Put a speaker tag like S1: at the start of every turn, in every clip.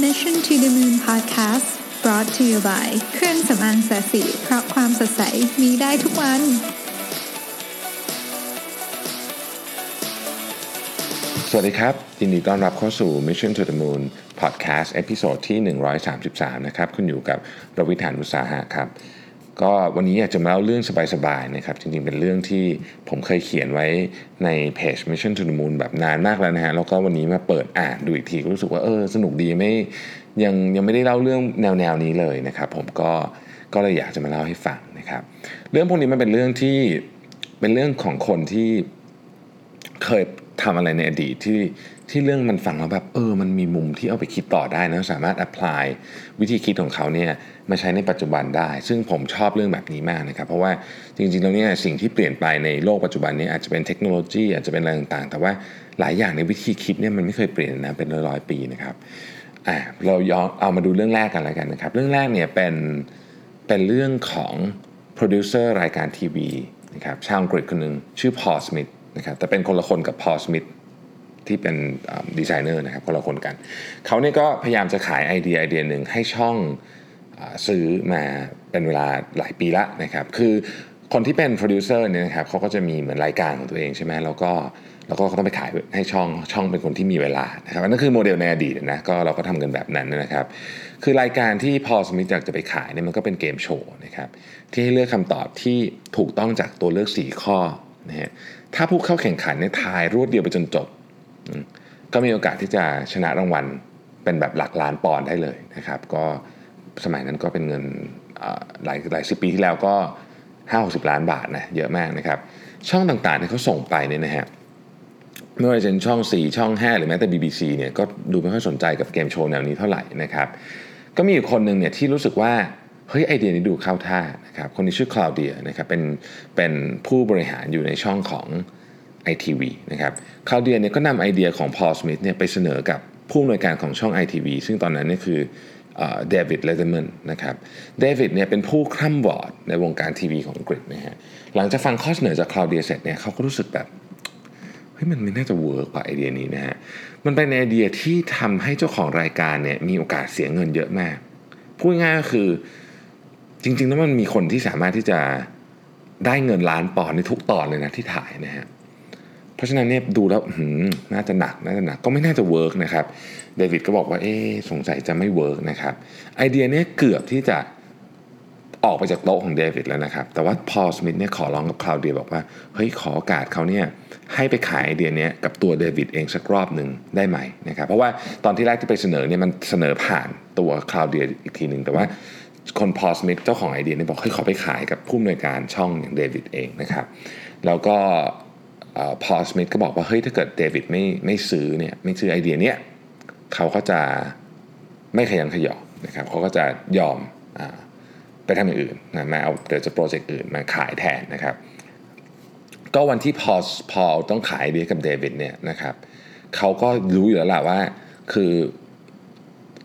S1: Mission to the Moon Podcast brought to you by เครื่องสำอาง Sasi เพราะความสดใสมีได้ทุกวัน
S2: สวัสดีครับ ยินดีต้อนรับเข้าสู่ Mission to the Moon Podcast episode ที่ 133 นะครับ คุณอยู่กับรวิศ หาญอุตสาหะครับ ก็วันนี้อยากจะมาเล่าเรื่องสบายๆนะครับจริงๆเป็นเรื่องที่ผมเคยเขียนไว้ในเพจ Mission to the Moon แบบนานมากแล้วนะฮะแล้วก็วันนี้มาเปิดอ่านดูอีกทีก็รู้สึกว่าเออสนุกดีไม่ยังยังไม่ได้เล่าเรื่องแนวแนวๆนี้เลยนะครับผมก็ก็เลยอยากจะมาเล่าให้ฟังนะครับ เรื่องพวกนี้มันเป็นเรื่องที่เป็นเรื่องของคนที่เคยทำอะไรในอดีตที่ ที่เรื่องมันฟังแล้วแบบเออมันมีมุมที่เอาไปคิดต่อได้นะสามารถ apply วิธีคิดของเขาเนี่ยมาใช้ในปัจจุบันได้ ซึ่งผมชอบเรื่องแบบนี้มากนะครับเพราะว่าจริงๆแล้วเนี่ยสิ่งที่เปลี่ยนไปในโลกปัจจุบันนี้อาจจะเป็นเทคโนโลยีอาจจะเป็นอะไรต่างๆ แต่ว่าหลายอย่างในวิธีคิดเนี่ยมันไม่เคยเปลี่ยนนะเป็นร้อยๆปีนะครับอ่าเราย้อนเอามาดูเรื่องแรกกันแล้วกันนะครับ เรื่องแรกเนี่ยเป็นเป็นเรื่องของโปรดิวเซอร์รายการทีวีนะครับชาวอังกฤษคนหนึ่งชื่อพอลสมิธนะครับแต่เป็นคนละคนกับพอลสมิธ ที่เป็นดีไซเนอร์นะครับคนละคนกัน เขาเนี่ยก็พยายามจะขายไอเดียไอเดียหนึ่งให้ช่องอซื้อมาเป็นเวลาหลายปีละนะครับ คือคนที่เป็นโปรดิวเซอร์เนี่ยนะครับเขาก็จะมีเหมือนรายการของตัวเองใช่ไหมแล้วก็แล้วก็เขาต้องไปขายให้ช่องช่องเป็นคนที่มีเวลานะครับอันนั่นคือโมเดลในอดีตนะก็เราก็ทำกันแบบนั้นนะครับ คือรายการที่พอลสมิธอยากจะไปขายเนี่ยมันก็เป็นเกมโชว์นะครับที่ให้เลือกคำตอบที่ถูกต้องจากตัวเลือก 4 ข้อนะฮะถ้าผู้เข้าแข่งขันเนี่ยทายรวดเดียวไปจนจบ ก็มีโอกาสที่จะชนะรางวัลเป็นแบบหลักล้านปอนด์ได้เลยนะครับ ก็สมัยนั้นก็เป็นเงินหลายหลายสิบปีที่แล้วก็5 60ล้านบาทนะเยอะมากนะครับ ช่องต่างๆที่เขาส่งไปเนี่ยนะฮะไม่ว่าจะเป็นช่อง 4 ช่อง 5 หรือแม้แต่ BBC เนี่ยก็ดูไม่ค่อยสนใจกับเกมโชว์แนวนี้เท่าไหร่นะครับก็มีอยู่คนหนึ่งเนี่ยที่รู้สึกว่าเฮ้ยไอเดียนี้ดูเข้าท่านะครับคนนี้ชื่อคลาวเดียนะครับเป็นเป็นผู้บริหารอยู่ในช่องของ ITV นะครับคลาวเดียเนี่ยก็นำไอเดียของพอลสมิธเนี่ยไปเสนอกับผู้อำนวยการของช่อง ITV ซึ่งตอนนั้นนี่คือเดวิดเลเดอร์แมนนะครับเดวิดเนี่ยเป็นผู้คร่ำหวอดในวงการทีวีของอังกฤษนะฮะหลังจากฟังข้อเสนอจากคลาวเดียเสร็จเนี่ยเขาก็รู้สึกแบบเฮ้ยมันไม่น่าจะ work ว่ะไอเดียนี้นะฮะมันเป็นไอเดียที่ทำให้เจ้าของรายการเนี่ยมีโอกาสเสียเงินเยอะมาก พูดง่ายก็คือจริงๆแล้วมันมีคนที่สามารถที่จะได้เงินล้านปอนด์ในทุกตอนเลยนะที่ถ่ายนะฮะ เพราะฉะนั้นเนี่ยดูแล้วน่าจะหนักน่าจะหนักก็ไม่น่าจะ work นะครับเดวิดก็บอกว่าเอ๊สงสัยจะไม่ work นะครับไอเดียเนี้เกือบที่จะออกไปจากโต๊ะของเดวิดแล้วนะครับ แต่ว่าพอสมิธเนี่ยขอร้องกับคลาวเดียบอกว่า เฮ้ยขอโอกาสเขาเนี่ยให้ไปขายไอเดียนี้กับตัวเดวิดเองสักรอบหนึ่งได้ไหมนะครับ เพราะว่าตอนที่แรกที่ไปเสนอเนี่ยมันเสนอผ่านตัวคลาวเดียอีกทีหนึ่งแต่ว่าคนพอสมิธเจ้าของไอเดียเนี่ยบอกเฮ้ยขอไปขายกับผู้อำนวยการช่องอย่างเดวิดเองนะครับ แล้วก็ พอลสมิธก็บอกว่าเฮ้ยถ้าเกิดเดวิดไม่ไม่ซื้อเนี่ยไม่ซื้อไอเดียเนี้ยเขาก็จะไม่ขยันขยอนะครับเขาก็จะยอมอไปทำอย่างอื่นนะมาเอาเดี๋ยวจะโปรเจกต์อื่นมาขายแทนนะครับ ก็วันที่พอพอต้องขายเดียกับเดวิดเนี่ยนะครับเขาก็รู้อยู่แล้วแหละว่าคือ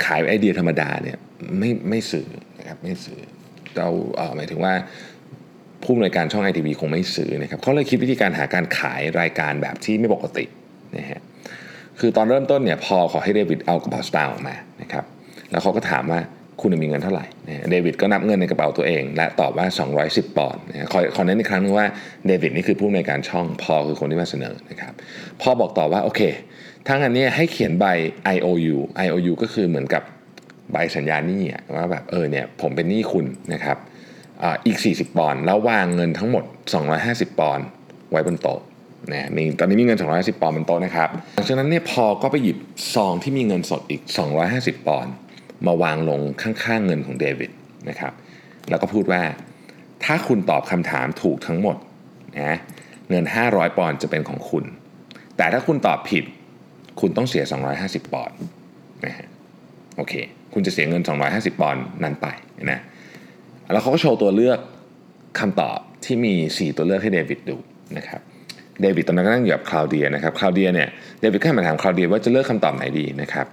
S2: ขายไอเดียธรรมดาเนี่ยไม่ไม่ซื้อนะครับไม่ซื้อเราหมายถึงว่า ผู้อำนวยการช่องไอทีวีคงไม่ซื้อนะครับเขาเลยคิดวิธีการหาการขายรายการแบบที่ไม่ปกตินะฮะคือตอนเริ่มต้นเนี่ยพอขอให้เดวิดเอากระเป๋าสตางค์ออกมานะครับแล้วเขาก็ถามว่าคุณมีเงินเท่าไหร่เดวิดก็นับเงินในกระเป๋าตัวเอง และตอบว่า 210 ปอนด์ขอขอเน้นอีกครั้งนึงว่าเดวิดนี่คือผู้ในการช่องพอคือคนที่มาเสนอนะครับพอบอกต่อว่าโอเคทั้งอันนี้ให้เขียนใบ IOU IOU ก็คือเหมือนกับใบสัญญาหนี้ว่าแบบเออเนี่ยผมเป็นหนี้คุณนะครับ อีก 40 ปอนด์แล้ววางเงินทั้งหมด 250 ปอนด์ไว้บนโต๊ะนะมีตอนนี้มีเงิน 250 ปอนด์บนโต๊ะนะครับหลังจากนั้นเนี่ยพอก็ไปหยิบซองที่มีเงินสดอีก 250 ปอนด์มาวางลงข้างๆเงินของเดวิดนะครับแล้วก็พูดว่าถ้าคุณตอบคำถามถูกทั้งหมดนะเงิน 500 ปอนด์จะเป็นของคุณ แต่ถ้าคุณตอบผิด คุณต้องเสีย 250 ปอนด์นะฮะโอเค คุณจะเสียเงิน 250 ปอนด์นั้นไปนะ แล้วเขาก็โชว์ตัวเลือกคำตอบที่มี 4 ตัวเลือกให้เดวิดดูนะครับเดวิดตอนนั้นก็นั่งอยู่กับคลาวเดียนะครับคลาวเดียเนี่ยเดวิดก็มาถามคลาวเดียว่าจะเลือกคำตอบไหนดีนะครับ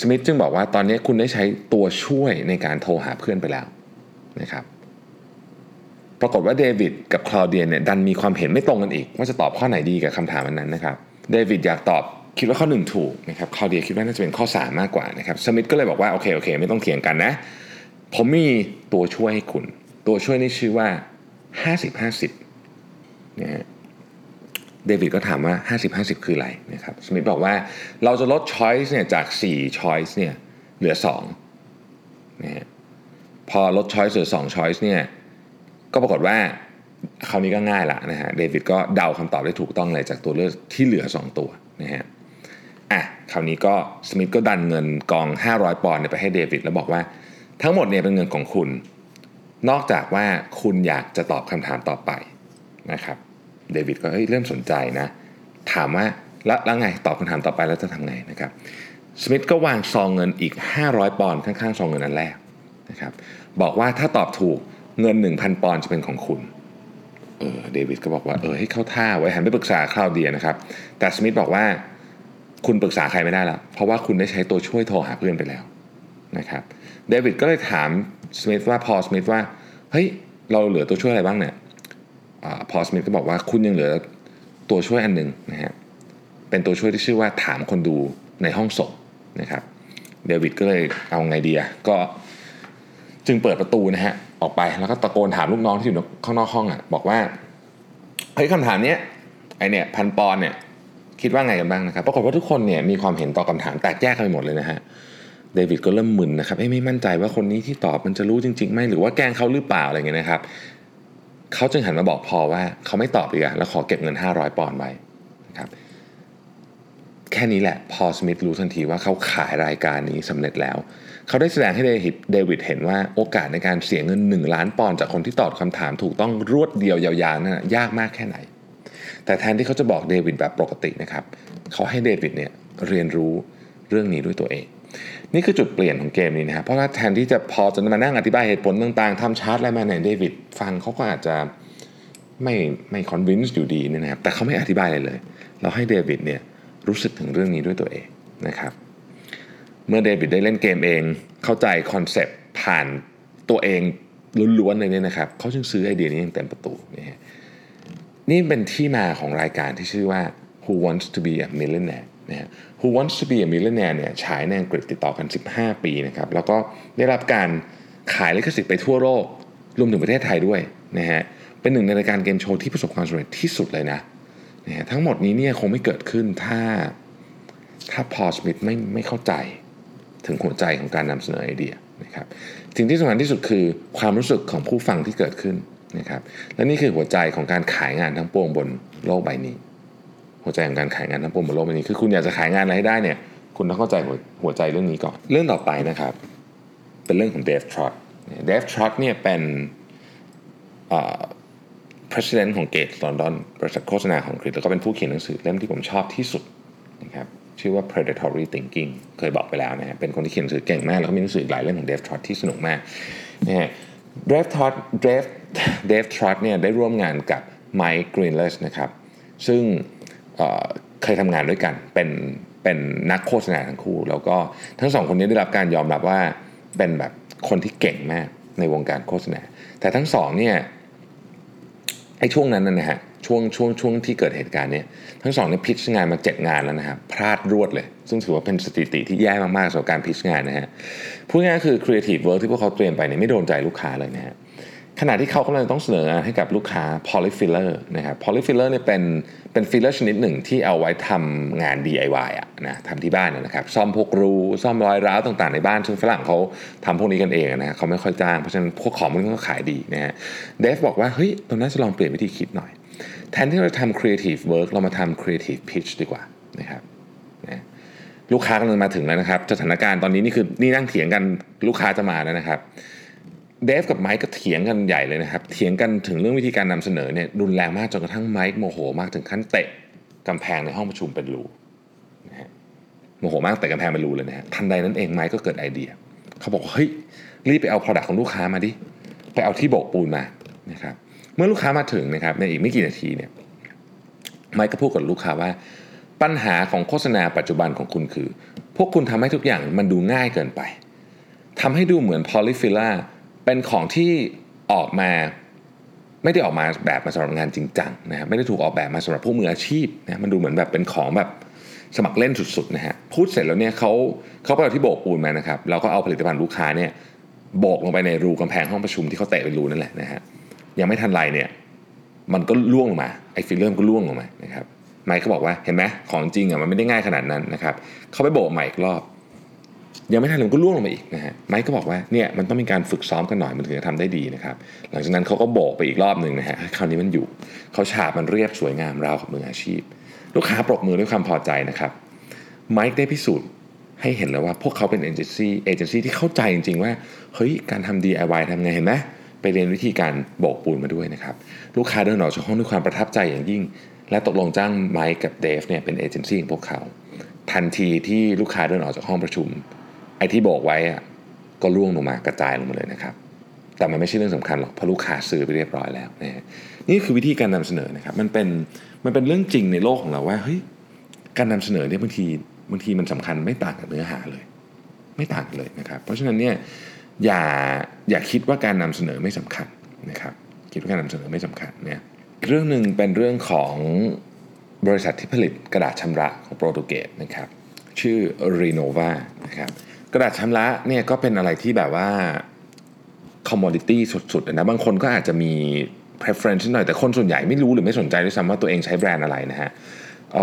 S2: สมิธจึงบอกว่าตอนนี้คุณได้ใช้ตัวช่วยในการโทรหาเพื่อนไปแล้วนะครับปรากฏว่าเดวิดกับคลาวเดียเนี่ยดันมีความเห็นไม่ตรงกันอีก ว่าจะตอบข้อไหนดีกับคำถามนั้นนะครับเดวิดอยากตอบคิดว่าข้อหนึ่งถูกนะครับคลาวเดียคิดว่าน่าจะเป็นข้อ 3 มากกว่านะครับสมิธก็เลยบอกว่าโอเคโอเค ไม่ต้องเถียงกันนะ ผมมีตัวช่วยให้คุณ ตัวช่วยนี้ชื่อว่า 50 50นะฮะเดวิดก็ถามว่า 50 50 คืออะไรนะครับสมิธบอกว่าเราจะลด choice เนี่ยจาก4 choice เนี่ยเหลือ2นะฮะพอลด choice เหลือ2 choice เนี่ยก็ปรากฏว่าคราวนี้ก็ง่ายละนะฮะเดวิดก็เดาคำตอบได้ถูกต้องเลยจากตัวเลือกที่เหลือ 2 ตัวนะฮะอะคราวนี้ก็สมิธก็ดันเงินกอง 500 ปอนด์ไปให้เดวิดแล้วบอกว่า ทั้งหมดเนี่ยเป็นเงินของคุณ นอกจากว่าคุณอยากจะตอบคำถามต่อไปนะครับเดวิดก็เฮ้ยเริ่มสนใจนะถามว่าแล้วแล้วไงตอบคำถามต่อไปแล้วจะทำไงนะครับสมิธก็วางซองเงินอีก 500 ปอนด์ข้างๆซองเงินนั้นแรกนะครับบอกว่าถ้าตอบถูกเงิน 1,000 ปอนด์จะเป็นของคุณเออเดวิดก็บอกว่าเออให้เข้าท่าไว้หันไปปรึกษาคลาวเดียนะครับแต่สมิธบอกว่าคุณปรึกษาใครไม่ได้แล้ว เพราะว่าคุณได้ใช้ตัวช่วยโทรหาเพื่อนไปแล้วนะครับเดวิดก็เลยถามสมิธว่าพอสมิธว่าเฮ้ยเราเหลือตัวช่วยอะไรบ้างเนี่ยอพอสมิธก็บอกว่าคุณยังเหลือตัวช่วยอันหนึ่งนะฮะเป็นตัวช่วยที่ชื่อว่าถามคนดูในห้องส่งนะครับเดวิดก็เลยเอาไงดีอะก็จึงเปิดประตูนะฮะออกไปแล้วก็ตะโกนถามลูกน้องที่อยู่ข้างนอกห้องอะบอกว่าเฮ้ยคำถามเนี้ยไอเนี่ยพันปอนเนี่ยคิดว่าไงกันบ้างนะครับปรากฏว่าทุกคนเนี่ยมีความเห็นต่อคำถามแตกแยกกันไปหมดเลยนะฮะ เดวิดก็เริ่มมึนนะครับเอ้ยไม่มั่นใจว่าคนนี้ที่ตอบมันจะรู้จริงๆไหมหรือว่าแกล้งเขาหรือเปล่าอะไรเงี้ยนะครับเขาจึงหันมาบอกพอว่าเขาไม่ตอบอีกแล้วขอเก็บเงิน 500 ปอนด์ไว้นะครับแค่นี้แหละพอสมิธรู้ทันทีว่าเขาขายรายการนี้สำเร็จแล้ว เขาได้แสดงให้เดวิดเห็นว่าโอกาสในการเสียเงิน 1 ล้านปอนด์จากคนที่ตอบคำถามถูกต้องรวดเดียวยาวๆนั่นนะยากมากแค่ไหน แต่แทนที่เขาจะบอกเดวิดแบบปกตินะครับเขาให้เดวิดเนี่ยเรียนรู้เรื่องนี้ด้วยตัวเอง นี่คือจุดเปลี่ยนของเกมนี้นะครับเพราะว่าแทนที่จะพอจะมานั่งอธิบายเหตุผลต่างๆทำชาร์ตอะไรมาเนี่ยเดวิดฟังเขาก็อาจจะไม่ไม่ convince อยู่ดีเนี่ยนะครับแต่เขาไม่อธิบายอะไรเลย เราให้เดวิดเนี่ยรู้สึกถึงเรื่องนี้ด้วยตัวเองนะครับเมื่อเดวิดได้เล่นเกมเอง เข้าใจ concept ผ่านตัวเองล้วนๆเลยเนี่ยนะครับเขาจึงซื้อไอเดียนี้อย่างเต็มประตูนี่นี่เป็นที่มาของรายการที่ชื่อว่า Who Wants to be a Millionaire นะฮะ Who Wants to be a Millionaire เนี่ยฉายในอังกฤษติดต่อกัน 15 ปีนะครับ แล้วก็ได้รับการขายลิขสิทธิ์ไปทั่วโลก รวมถึงประเทศไทยด้วยนะฮะ เป็นหนึ่งในรายการเกมโชว์ที่ประสบความสำเร็จที่สุดเลยนะนะฮะทั้งหมดนี้เนี่ยคงไม่เกิดขึ้นถ้าถ้าพอสมิธไม่ไม่เข้าใจถึงหัวใจของการนำเสนอไอเดียนะครับสิ่งที่สำคัญที่สุดคือความรู้สึกของผู้ฟังที่เกิดขึ้นนะครับและนี่คือหัวใจของการขายงานทั้งปวงบนโลกใบนี้ หัวใจของการขายงานทั้งปวงบนโลกใบนี้คือคุณอยากจะขายงานอะไรให้ได้เนี่ย คุณต้องเข้าใจหัวใจเรื่องนี้ก่อน เรื่องต่อไปนะครับ เป็นเรื่องของเดฟทรอตเดฟทรอตเนี่ยเป็น president ของ Gates London บริษัทโฆษณาของอังกฤษแล้วก็เป็นผู้เขียนหนังสือเล่มที่ผมชอบที่สุดนะครับชื่อว่า predatory thinking เคยบอกไปแล้วนะฮะเป็นคนที่เขียนหนังสือเก่งมาก แล้วก็มีหนังสือหลายเล่มของเดฟทรอตที่สนุกมากนะฮะเดฟทรอตเดฟเดฟทรอตเนี่ยได้ร่วมงานกับไมค์กรีนเลสนะครับซึ่ง เคยทำงานด้วยกันเป็นเป็นนักโฆษณาทั้งคู่ แล้วก็ทั้งสองคนนี้ได้รับการยอมรับว่าเป็นแบบคนที่เก่งมากในวงการโฆษณา แต่ทั้งสองเนี่ยไอ้ช่วงนั้นนะฮะช่วงช่วงช่วงที่เกิดเหตุการณ์เนี่ยทั้งสองเนี่ยพิชงานมา7งานแล้วนะครับพลาดรวดเลย ซึ่งถือว่าเป็นสถิติที่แย่มากๆสำหรับการพิชงานนะฮะพูดง่ายๆคือ Creative Work ที่พวกเขาเตรียมไปเนี่ยไม่โดนใจลูกค้าเลยนะฮะ ขณะที่เขากำลังต้องเสนองานให้กับลูกค้า polyfiller นะครับ polyfiller เนี่ยเป็นเป็น filler ชนิดหนึ่งที่เอาไว้ทำงาน DIY อะนะทำที่บ้านนะครับซ่อมพวกรูซ่อมรอยร้าวต่างๆในบ้านซึ่งฝรั่งเขาทำพวกนี้กันเองนะเขาไม่ค่อยจ้างเพราะฉะนั้นพวกของมันก็ขายดีนะฮะเดฟบอกว่าเฮ้ยเราน่าจะลองเปลี่ยนวิธีคิดหน่อย แทนที่เราจะทำ creative work เรามาทำ creative pitch ดีกว่านะครับนะลูกค้ากำลังมาถึงแล้วนะครับ สถานการณ์ตอนนี้นี่คือนี่นั่งเถียงกันลูกค้าจะมาแล้วนะครับ เดฟกับไมค์ก็เถียงกันใหญ่เลยนะครับ เถียงกันถึงเรื่องวิธีการนำเสนอเนี่ยรุนแรงมากจนกระทั่งไมค์โมโหมากถึงขั้นเตะกำแพงในห้องประชุมเป็นรูนะฮะโมโหมากแต่กำแพงเป็นรูเลยนะฮะทันใดนั้นเองไมค์ก็เกิดไอเดียเขาบอกเฮ้ยรีบไปเอา product ของลูกค้ามาดิไปเอาที่โบกปูนมานะครับเมื่อลูกค้ามาถึงนะครับในอีกไม่กี่นาทีเนี่ยไมค์ก็พูดกับลูกค้าว่า ปัญหาของโฆษณาปัจจุบันของคุณคือ พวกคุณทำให้ทุกอย่างมันดูง่ายเกินไปทำให้ดูเหมือน Polyfilla เป็นของที่ออกมาไม่ได้ออกมาแบบมาสำหรับงานจริงจังนะครับไม่ได้ถูกออกแบบมาสำหรับผู้มืออาชีพนะมันดูเหมือนแบบเป็นของแบบสมัครเล่นสุดๆนะฮะพูดเสร็จแล้วเนี่ยเขาเขาไปเอาที่โบกปูนมานะครับเราก็เอาผลิตภัณฑ์ลูกค้าเนี่ยโบกลงไปในรูกำแพงห้องประชุมที่เขาเตะเป็นรูนั่นแหละนะฮะยังไม่ทันไรเนี่ยมันก็ร่วงลงมาไอ้ฟิลเลอร์ก็ร่วงลงมานะครับไมค์ก็บอกว่าเห็นไหมของจริงอะมันไม่ได้ง่ายขนาดนั้นนะครับเขาไปโบกใหม่อีกรอบ ยังไม่ทันเลยก็ล่วงลงมาอีกนะฮะไมค์ก็บอกว่าเนี่ยมันต้องมีการฝึกซ้อมกันหน่อยมันถึงจะทำได้ดีนะครับหลังจากนั้นเขาก็โบกไปอีกรอบหนึ่งนะฮะคราวนี้มันอยู่เขาฉาบมันเรียบสวยงามราวกับมืออาชีพ ลูกค้าปรบมือด้วยความพอใจนะครับไมค์ได้พิสูจน์ให้เห็นแล้วว่าพวกเขาเป็นเอเจนซี่เอเจนซี่ที่เข้าใจจริง ๆ ว่าเฮ้ยการทำ DIY ทำไงเห็นไหมไปเรียนวิธีการโบกปูนมาด้วยนะครับลูกค้าเดินออกจากห้องด้วยความประทับใจอย่างยิ่ง และตกลงจ้างไมค์กับเดฟเนี่ยเป็นเอเจนซี่ของพวกเขา ทันทีที่ลูกค้าเดินออกจากห้องประชุม อ้ที่โบกไว้อะก็ร่วงลงมากระจายลงมาเลยนะครับ แต่มันไม่ใช่เรื่องสำคัญหรอกเพราะลูกค้าซื้อไปเรียบร้อยแล้วนะฮะนี่คือวิธีการนำเสนอนะครับ มันเป็นมันเป็นเรื่องจริงในโลกของเราว่าเฮ้ยการนำเสนอเนี่ยบางทีบางทีมันสำคัญไม่ต่างกับเนื้อหาเลย ไม่ต่างเลยนะครับ เพราะฉะนั้นเนี่ยอย่าอย่าคิดว่าการนำเสนอไม่สำคัญนะครับ คิดว่าการนำเสนอไม่สำคัญเนี่ยเรื่องหนึ่งเป็นเรื่องของบริษัทที่ผลิตกระดาษชำระของโปรตุเกสนะครับ ชื่อ Renova นะครับ กระดาษชำระเนี่ยก็เป็นอะไรที่แบบว่า commodity สุดๆนะบางคนก็อาจจะมี preference หน่อยแต่คนส่วนใหญ่ไม่รู้หรือไม่สนใจด้วยซ้ำว่าตัวเองใช้แบรนด์อะไรนะฮะเ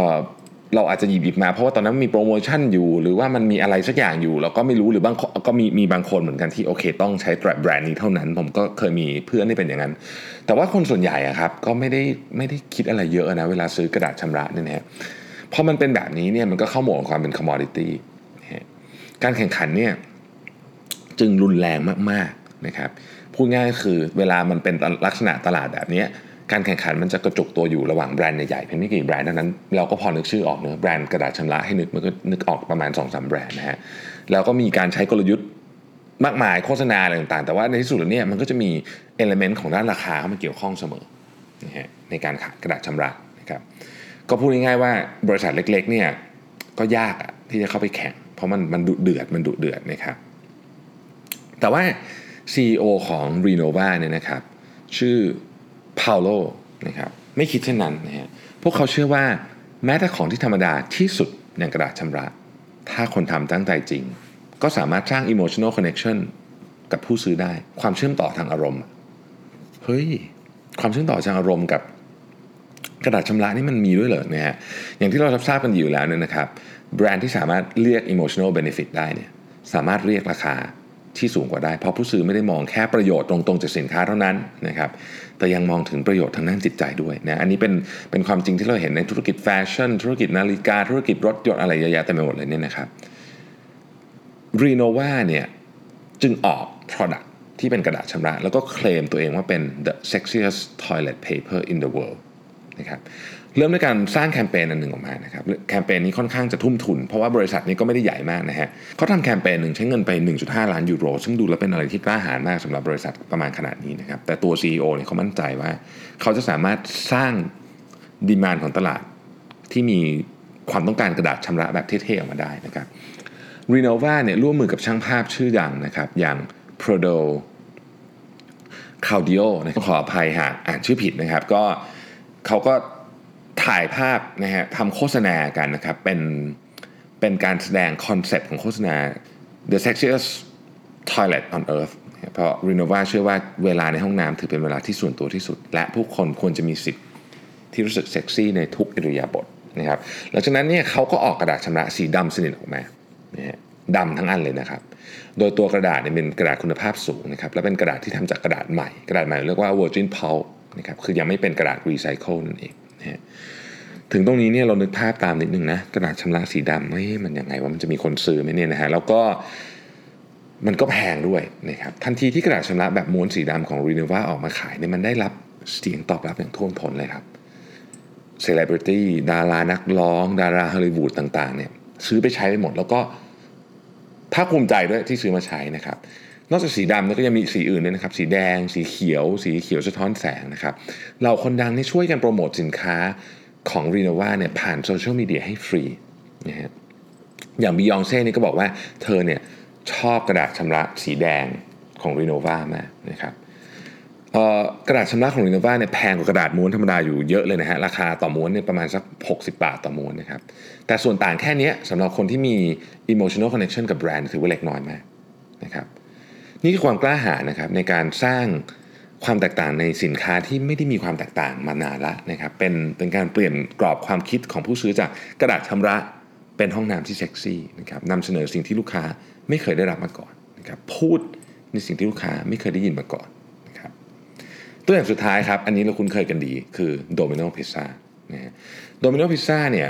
S2: เราอาจจะหยิบหยิบมาเพราะว่าตอนนั้นมีโปรโมชั่นอยู่ หรือว่ามันมีอะไรสักอย่างอยู่เราก็ไม่รู้หรือบางก็มีมีบางคนเหมือนกันที่โอเค ต้องใช้แบรนด์นี้เท่านั้น ผมก็เคยมีเพื่อนที่เป็นอย่างนั้น แต่ว่าคนส่วนใหญ่อะครับก็ไม่ได้ไม่ได้คิดอะไรเยอะนะเวลาซื้อกระดาษชำระเนี่ยนะพอมันเป็นแบบนี้เนี่ยมันก็เข้าหมวดของความเป็น commodity การแข่งขันเนี่ยจึงรุนแรงมากๆนะครับพูดง่ายคือเวลามันเป็นลักษณะตลาดแบบนี้การแข่งขันมันจะกระจุกตัวอยู่ระหว่างแบรนด์ใหญ่ๆเพียงไม่กี่แบรนด์เท่านั้นเราก็พอนึกชื่อออกเนอะแบรนด์กระดาษชำระให้นึกมันก็นึกออกประมาณ2อสแบรนด์นะฮะแล้วก็มีการใช้กลยุทธ์มากมายโฆษณาอะไรต่างๆ แต่ว่าในที่สุดแล้วเนี่ยมันก็จะมีเอลเมนต์ของด้านราคาเข้ามาเกี่ยวข้องเสมอนะฮะในการขายกระดาษชำระนะครับก็พูดง่ายๆว่าบริษัทเล็กๆเนี่ยก็ยากอะที่จะเข้าไปแข่ง ราะมันมันดุเดือดมันดุเดือดนะครับ แต่ว่า CEO ของ Renova เนี่ยนะครับ ชื่อ Paulo นะครับไม่คิดเช่นนั้นนะฮะพวกเขาเชื่อว่าแม้แต่ของที่ธรรมดาที่สุดอย่างกระดาษชำระ ถ้าคนทำตั้งใจจริง ก็สามารถสร้าง emotional connection กับผู้ซื้อได้ ความเชื่อมต่อทางอารมณ์เฮ้ยความเชื่อมต่อทางอารมณ์กับกระดาษชำระนี่มันมีด้วยเหรอเนี่ยฮะอย่างที่เราทราบกันอยู่แล้วเนี่ยนะครับ แบรนด์ที่สามารถเรียก emotional benefit ได้เนี่ยสามารถเรียกราคาที่สูงกว่าได้ เพราะผู้ซื้อไม่ได้มองแค่ประโยชน์ตรงๆจากสินค้าเท่านั้นนะครับแต่ยังมองถึงประโยชน์ทางด้านจิตใจด้วยนะอันนี้เป็นเป็นความจริงที่เราเห็นในธุรกิจแฟชั่น ธุรกิจนาฬิกา ธุรกิจรถยนต์อะไรเยอะแยะเต็มไปหมดเลยเนี่ยนะครับรีโนวาเนี่ยจึงออก product ที่เป็นกระดาษชำระ แล้วก็เคลมตัวเองว่าเป็น the sexiest toilet paper in the world นะครับเริ่มด้วยการสร้างแคมเปญอันหนึ่งออกมานะครับแคมเปญนี้ค่อนข้างจะทุ่มทุน เพราะว่าบริษัทนี้ก็ไม่ได้ใหญ่มากนะฮะเขาทำแคมเปญหนึ่งใช้เงินไป 1.5 ล้านยูโร ซึ่งดูแล้วเป็นอะไรที่กล้าหาญมากสำหรับบริษัทประมาณขนาดนี้นะครับแต่ตัว CEO เนี่ยเขามั่นใจว่า เขาจะสามารถสร้างดีมานของตลาดที่มีความต้องการกระดาษชำระแบบเท่ๆออกมาได้นะครับรีโนวาเนี่ยร่วมมือกับช่างภาพชื่อดังนะครับอย่าง Prodo c a u d i o นะขออภัยหากอ่านชื่อผิดนะครับ ก็ เขาก็ถ่ายภาพนะฮะทำโฆษณากันนะครับ เป็นเป็นการแสดง concept ของโฆษณา The Sexiest Toilet on Earth เพราะ Renova เชื่อว่าเวลาในห้องน้ำถือเป็นเวลาที่ส่วนตัวที่สุด และผู้คนควรจะมีสิทธิ์ที่รู้สึกเซ็กซี่ในทุกอิริยาบถนะครับหลังจากนั้นเนี่ยเขาก็ออกกระดาษชำระสีดำสนิทออกมานะฮะดำทั้งอันเลยนะครับ โดยตัวกระดาษเนี่ยเป็นกระดาษคุณภาพสูงนะครับและเป็นกระดาษที่ทำจากกระดาษใหม่ กระดาษใหม่เรียกว่า virgin pulp นะครับคือยังไม่เป็นกระดาษรีไซเคิลนั่นเองนะถึงตรงนี้เนี่ยเรานึกภาพตามนิดนึงนะกระดาษชำระสีดำเฮ้ยมันยังไงว่ามันจะมีคนซื้อไหมเนี่ยนะฮะแล้วก็มันก็แพงด้วยนะครับทันทีที่กระดาษชำระแบบม้วนสีดำของ r e n e w a ออกมาขายเนี่ยมันได้รับเสียงตอบรับอย่างท่วมท้นเลยครับเซเลบริตี้ดารานักร้อง ดาราฮอลลีวูดต่างๆเนี่ยซื้อไปใช้ไปหมด แล้วก็ภาคภูมิใจด้วยที่ซื้อมาใช้นะครับ นอกจากสีดำแล้วก็ยังมีสีอื่นด้วยนะครับ สีแดง สีเขียว สีเขียวสะท้อนแสงนะครับ เราคนดังนี่ช่วยกันโปรโมทสินค้าของ r e n o v a เนี่ยผ่านโซเชียลมีเดียให้ฟรีนะฮะอย่างบียองเซ่นี่ก็บอกว่าเธอเนี่ยชอบกระดาษชำระสีแดงของ r e n o v a มากนะครับกระดาษชำระของ Lenovo เนี่ยแพงกว่ากระดาษม้วนธรรมดาอยู่เยอะเลยนะฮะราคาต่อม้วนเนี่ยประมาณสัก 60 บาทต่อม้วนนะครับแต่ส่วนต่างแค่นี้สำหรับคนที่มี emotional connection กับแบรนด์ถือว่าเล็กน้อยมากนะครับ นี่คือความกล้าหาญนะครับในการสร้างความแตกต่างในสินค้าที่ไม่ได้มีความแตกต่างมานานละนะครับเป็นเป็นการเปลี่ยนกรอบความคิดของผู้ซื้อจากกระดาษชำระเป็นห้องน้ำที่เซ็กซี่นะครับนำเสนอสิ่งที่ลูกค้าไม่เคยได้รับมาก่อนนะครับพูดในสิ่งที่ลูกค้าไม่เคยได้ยินมาก่อนนะครับตัวอย่างสุดท้ายครับ อันนี้เราคุ้นเคยกันดีคือโดมิโนพิซซ่านะฮะโดมิโนพิซซ่าเนี่ย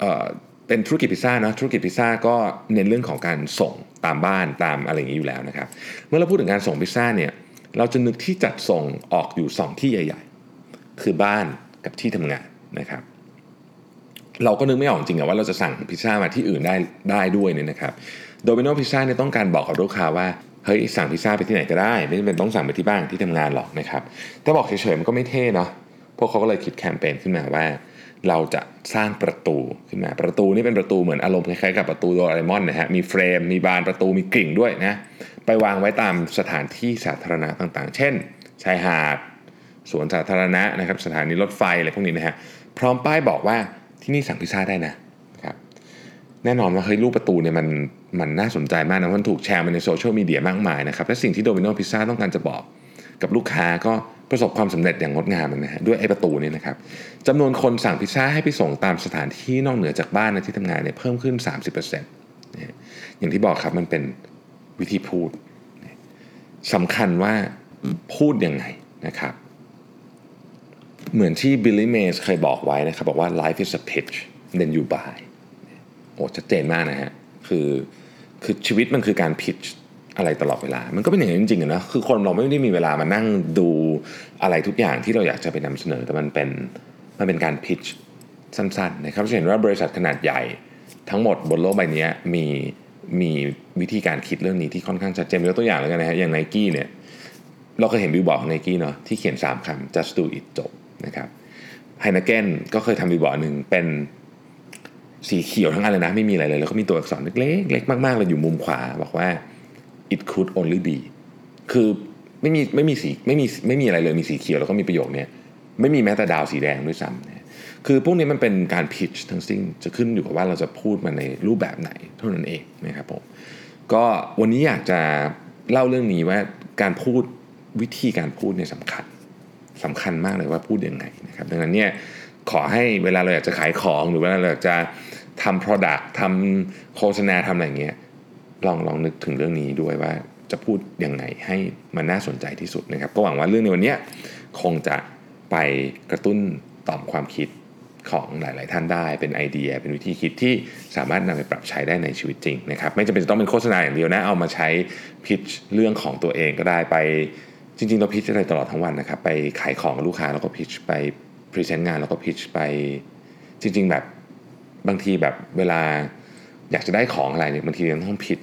S2: เอ่อเป็นธุรกิจพิซซ่านะธุรกิจพิซซ่าก็เน้นเรื่องของการส่ง ตามบ้านตามอะไรอย่างนี้อยู่แล้วนะครับ เมื่อเราพูดถึงการส่งพิซซ่าเนี่ยเราจะนึกที่จัดส่งออกอยู่ 2 ที่ใหญ่ ๆ คือบ้านกับที่ทำงานนะครับ เราก็นึกไม่ออกจริงๆว่าเราจะสั่งพิซซ่ามาที่อื่นได้ได้ด้วยเนี่ยนะครับโดมิโนพิซซ่าเนี่ยต้องการบอกกับลูกค้าว่าเฮ้ยสั่งพิซซ่าไปที่ไหนก็ได้ ไม่จำเป็นต้องสั่งไปที่บ้านที่ทำงานหรอกนะครับแต่บอกเฉยๆมันก็ไม่เท่เนาะพวกเขาก็เลยคิดแคมเปญขึ้นมาว่า เราจะสร้างประตูขึ้นมาประตูนี่เป็นประตูเหมือนอารมณ์คล้ายๆกับประตูโดราเอมอนนะฮะมีเฟรม มีบานประตูมีกริ่งด้วยนะไปวางไว้ตามสถานที่สาธารณะต่างๆ เช่น ชายหาดสวนสาธารณะนะครับสถานีรถไฟอะไรพวกนี้นะฮะพร้อมป้ายบอกว่าที่นี่สั่งพิซซ่าได้นะครับแน่นอนว่าเฮ้ยรูปประตูเนี่ยมันมันน่าสนใจมากนะมันถูกแชร์มาในโซเชียลมีเดียมากมายนะครับและสิ่งที่โดมิโนพิซซ่าต้องการจะบอกกับลูกค้าก็ ประสบความสำเร็จอย่างงดงามนะฮะด้วยไอ้ประตูนี่นะครับจำนวนคนสั่งพิซซ่าให้ไปส่งตามสถานที่นอกเหนือจากบ้านในที่ทำงานเนี่ยเพิ่มขึ้น 30%นะอย่างที่บอกครับมันเป็นวิธีพูดสำคัญว่าพูดยังไงนะครับ เหมือนที่บิลลี่เมย์เคยบอกไว้นะครับบอกว่า life is a pitch then you buy โอ้ชัดเจนมากนะฮะคือคือชีวิตมันคือการ pitch อะไรตลอดเวลา มันก็เป็นอย่างนั้นจริงๆนะคือคนเราไม่ได้มีเวลามานั่งดูอะไรทุกอย่างที่เราอยากจะไปนำเสนอแต่มันเป็นมันเป็นการ pitch สั้นๆนะครับจะเห็นว่าบริษัทขนาดใหญ่ทั้งหมดบนโลกใบนี้มีมีวิธีการคิดเรื่องนี้ที่ค่อนข้างชัดเจนยกตัวอย่างแล้วกันนะฮะอย่างไนกี้เนี่ยเราเคยเห็นบิลบอร์ดของไนกี้เนาะที่เขียน 3คำ just do it จบนะครับ Heineken ก็เคยทำบิลบอร์ดหนึ่งเป็นสีเขียวทั้งอันเลยนะ ไม่มีอะไรเลย แล้วก็มีตัวอักษรเล็กๆเล็กมากๆเลยอยู่มุมขวา บอกว่า it could only be คือไม่มีไม่มีสีไม่มีไม่มีอะไรเลยมีสีเขียวแล้วก็มีประโยคเนี้ยไม่มีแม้แต่ดาวสีแดงด้วยซ้ำนะคือพวกนี้มันเป็นการพิชทั้งสิ้นจะขึ้นอยู่กับว่าเราจะพูดมาในรูปแบบไหนเท่านั้นเองนะครับผมก็วันนี้อยากจะเล่าเรื่องนี้ว่าการพูดวิธีการพูดเนี่ยสำคัญสำคัญมากเลยว่าพูดยังไงนะครับดังนั้นเนี่ยขอให้เวลาเราอยากจะขายของหรือเวลาเราอยากจะทำ product ทำโฆษณาทำอะไรอย่างเงี้ย ลองลองนึกถึงเรื่องนี้ด้วยว่าจะพูดยังไงให้มันน่าสนใจที่สุดนะครับ ก็หวังว่าเรื่องในวันนี้คงจะไปกระตุ้นต่อมความคิดของหลาย ๆ ท่านได้เป็นไอเดีย เป็นวิธีคิดที่สามารถนำไปปรับใช้ได้ในชีวิตจริงนะครับ ไม่จำเป็นจะต้องเป็นโฆษณาอย่างเดียวนะ เอามาใช้พิชเรื่องของตัวเองก็ได้ไปจริง ๆ เรา pitch อะไรตลอดทั้งวันนะครับ ไปขายของลูกค้าแล้วก็ pitch ไป present งานแล้วก็ pitch ไปจริง ๆ แบบบางทีแบบเวลา อยากจะได้ของอะไรเนี่ยบางทีเราต้อง pitch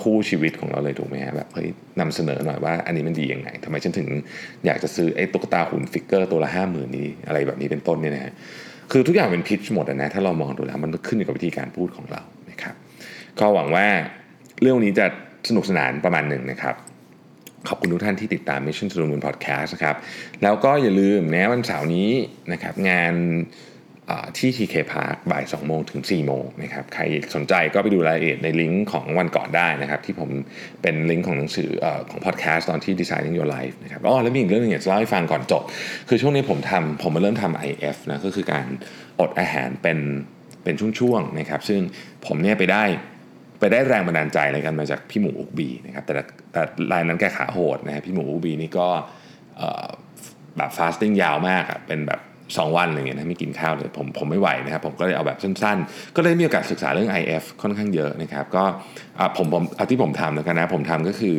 S2: คู่ชีวิตของเราเลยถูกไหมฮะแบบเฮ้ยนำเสนอหน่อยว่าอันนี้มันดียังไงทำไมฉันถึงอยากจะซื้อไอ้ตุ๊กตาหุ่น figure ตัวละห้าหมื่นนี้อะไรแบบนี้เป็นต้นเนี่ยนะฮะคือทุกอย่างเป็น pitch หมดนะถ้าเรามองดูแล้วมันขึ้นอยู่กับวิธีการพูดของเรานะครับก็หวังว่าเรื่องนี้จะสนุกสนานประมาณหนึ่งนะครับขอบคุณทุกท่านที่ติดตาม Mission to the Moon Podcast นะครับ แล้วก็อย่าลืมนะวันเสาร์นี้นะครับงาน ที่ TK Park บ่าย2โมงถึง 4 โมงนะครับใครสนใจก็ไปดูรายละเอียดในลิงก์ของวันก่อนได้นะครับ ที่ผมเป็นลิงก์ของหนังสืออของพอดแคสต์ตอนที่ Designing Your Life นะครับอ๋อแล้วมีอีกเรื่องนึงอยากจะเล่าให้ฟังก่อนจบ คือช่วงนี้ผมทำผมมาเริ่มทำ IF นะก็คือการอดอาหารเป็นเป็นช่วงๆนะครับ ซึ่งผมเนี่ยไปได้ไปได้แรงบันดาลใจอะไรกันมาจากพี่หมูอุกบีนะครับแต่แต่รายนั้นแกขาโหดนะพี่หมูอุกบีนี่ก็แบบฟาสติ้งยาวมากอะเป็นแบบ 2 วันอะไรเงี้ยนะไม่กินข้าวเลยผมผมไม่ไหวนะครับผมก็เลยเอาแบบสั้นๆ ก็เลยมีโอกาสศึกษาเรื่อง IF ค่อนข้างเยอะนะครับก็ผมผมเอาที่ผมทำแล้วกันนะผมทำก็คือ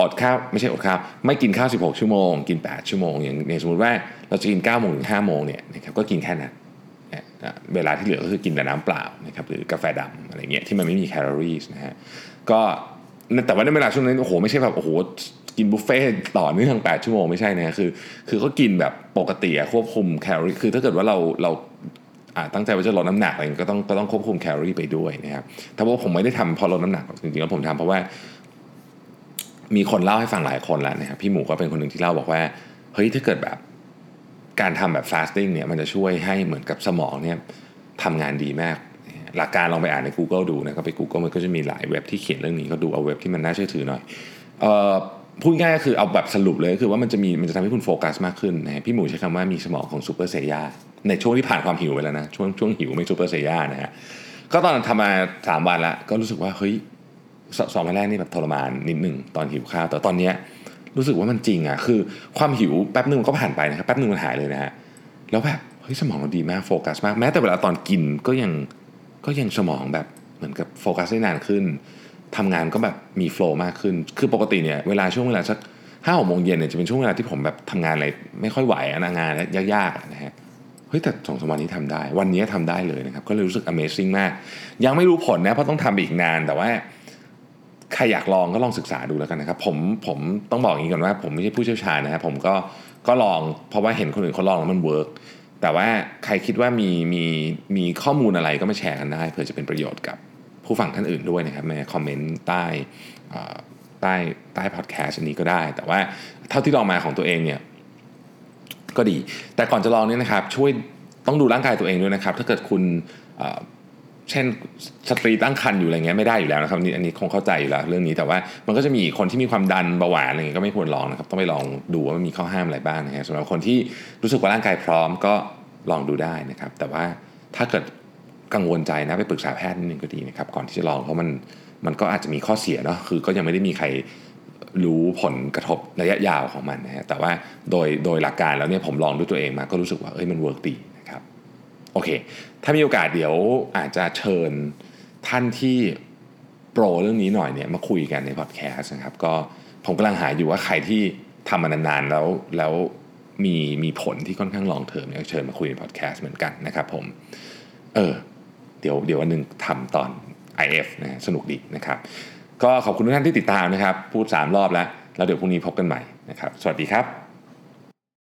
S2: อดข้าวไม่ใช่อดข้าวไม่กินข้าว 16 ชั่วโมง กิน 8 ชั่วโมงอย่างในสมมติว่าเราจะกิน9โมงถึง5โมงเนี่ยนะครับก็กินแค่นั้นเวลาที่เหลือก็คือกินแต่น้ำเปล่านะครับหรือกาแฟดำอะไรเงี้ยที่มันไม่มีแคลอรี่นะฮะก็แต่ว่าในเวลาช่วงนั้นโอ้โหไม่ใช่แบบโอ้โห กินบุฟเฟ่ต่อเนื่อง 8 ชั่วโมงไม่ใช่นะคือ คือก็กินแบบปกติควบคุมแคลอรี่คือถ้าเกิดว่าเราเราตั้งใจว่าจะลดน้ำหนักอะไรก็ต้องก็ต้องควบคุมแคลอรี่ไปด้วยนะครับแต่ว่าผมไม่ได้ทำเพราะลดน้ำหนักจริงๆแล้วผมทำเพราะว่า มีคนเล่าให้ฟังหลายคนแล้วนะครับพี่หมูก็เป็นคนหนึ่งที่เล่าบอกว่าเฮ้ยถ้าเกิดแบบการทำแบบ fasting เนี่ยมันจะช่วยให้เหมือนกับสมองเนี่ยทำงานดีมาก หลักการลองไปอ่านใน Google ดูนะก็ไป Google มันก็จะมีหลายเว็บที่เขียนเรื่องนี้ก็ดูเอาเว็บที่มันน่าเชื่อถือหน่อยเออ พูดง่ายก็คือเอาแบบสรุปเลยก็คือว่ามันจะมีมันจะทำให้คุณโฟกัสมากขึ้นนะพี่หมูใช้คำว่ามีสมองของซูเปอร์เซย่าในช่วงที่ผ่านความหิวไปแล้วนะ ช่วงช่วงหิวไม่ซูเปอร์เซย่านะฮะก็ตอนทำมาสามวันล้วก็รู้สึกว่าเฮ้ยสสองวันแรกนี่แบบทรมานนิดหนึ่งตอนหิวข้าวแต่ตอนเนี้ยรู้สึกว่ามันจริงอะคือความหิวแป๊บนึงมันก็ผ่านไปนะครับแป๊บนึงมันหายเลยนะฮะแล้วแบบเฮ้ยสมองเราดีมากโฟกัสมากแม้แต่เวลาตอนกินก็ยังก็ยังสมองแบบเหมือนกับโฟกัสได้นานขึ้น ทำงานก็แบบมีโฟล์มากขึ้น คือปกติเนี่ยเวลาช่วงเวลาสักห้าหกโมงเย็นเนี่ยจะเป็นช่วงเวลาที่ผมแบบทำงานอะไรไม่ค่อยไหวนะงานยากๆนะฮะเฮ้ยแต่สองสามวันนี้ทำได้ วันนี้ทำได้เลยนะครับก็เลยรู้สึก Amazing มาก ยังไม่รู้ผลนะเพราะต้องทำไปอีกนาน แต่ว่าใครอยากลองก็ลองศึกษาดูแล้วกันนะครับ ผมผมต้องบอกอย่างนี้ก่อนว่า ผมไม่ใช่ผู้เชี่ยวชาญนะครับผมก็ก็ลองเพราะว่าเห็นคนอื่นเขาลองแล้วมัน work แต่ว่าใครคิดว่ามีมีมีข้อมูลอะไรก็มาแชร์กันได้เผื่อจะเป็นประโยชน์กับ ผู้ฟังท่านอื่นด้วยนะครับในคอมเมนต์ใต้ใต้ใต้พอดแคสต์อันนี้ก็ได้ แต่ว่าเท่าที่ลองมาของตัวเองเนี่ยก็ดี แต่ก่อนจะลองเนี่ยนะครับช่วยต้องดูร่างกายตัวเองด้วยนะครับ ถ้าเกิดคุณเอ่อเช่นสตรีตั้งครรภ์อยู่อะไรเงี้ยไม่ได้อยู่แล้วนะครับนี่อันนี้คงเข้าใจอยู่แล้วเรื่องนี้แต่ว่ามันก็จะมีคนที่มีความดันเบาหวานอะไรเงี้ยก็ไม่ควรลองนะครับต้องไปลองดูว่ามันมีข้อห้ามอะไรบ้างนะฮะสำหรับคนที่รู้สึกว่าร่างกายพร้อมก็ลองดูได้นะครับ แต่ว่าถ้าเกิด กังวลใจนะไปปรึกษาแพทย์นิดนึงก็ดีนะครับก่อนที่จะลองเพราะมันมันก็อาจจะมีข้อเสียเนาะคือก็ยังไม่ได้มีใครรู้ผลกระทบระยะยาวของมันนะฮะแต่ว่าโดยโดยหลักการแล้วเนี่ยผมลองด้วยตัวเองมาก็รู้สึกว่าเอ้ยมัน work ดีนะครับโอเค ถ้ามีโอกาสเดี๋ยวอาจจะเชิญท่านที่ pro เรื่องนี้หน่อยเนี่ยมาคุยกันในพอดแคสต์นะครับก็ผมกำลังหาอยู่ว่าใครที่ทำมานานๆแล้วแล้วมีมีผลที่ค่อนข้าง long term เนี่ยเชิญมาคุยในพอดแคสต์เหมือนกันนะครับผมเออ เดี๋ยวเดี๋ยววันหนึ่งทำตอน IF นะฮะสนุกดีนะครับ ก็ขอบคุณทุกท่านที่ติดตามนะครับ พูด 3 รอบแล้ว แล้วเดี๋ยวพรุ่งนี้พบกันใหม่นะครับ สวัสดีครับ